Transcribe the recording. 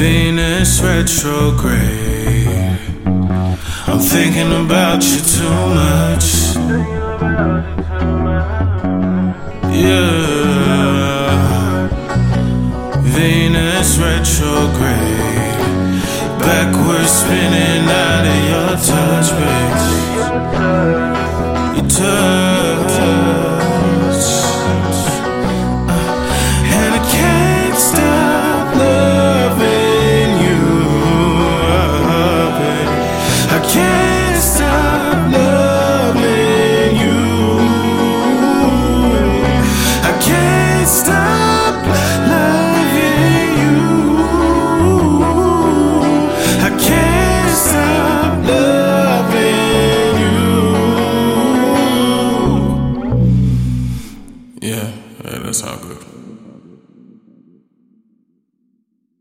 Venus retrograde. I'm thinking about you too much. Yeah. Venus retrograde. Backwards spinning out of your touch, bitch. Your touch. Yeah, yeah that's all good.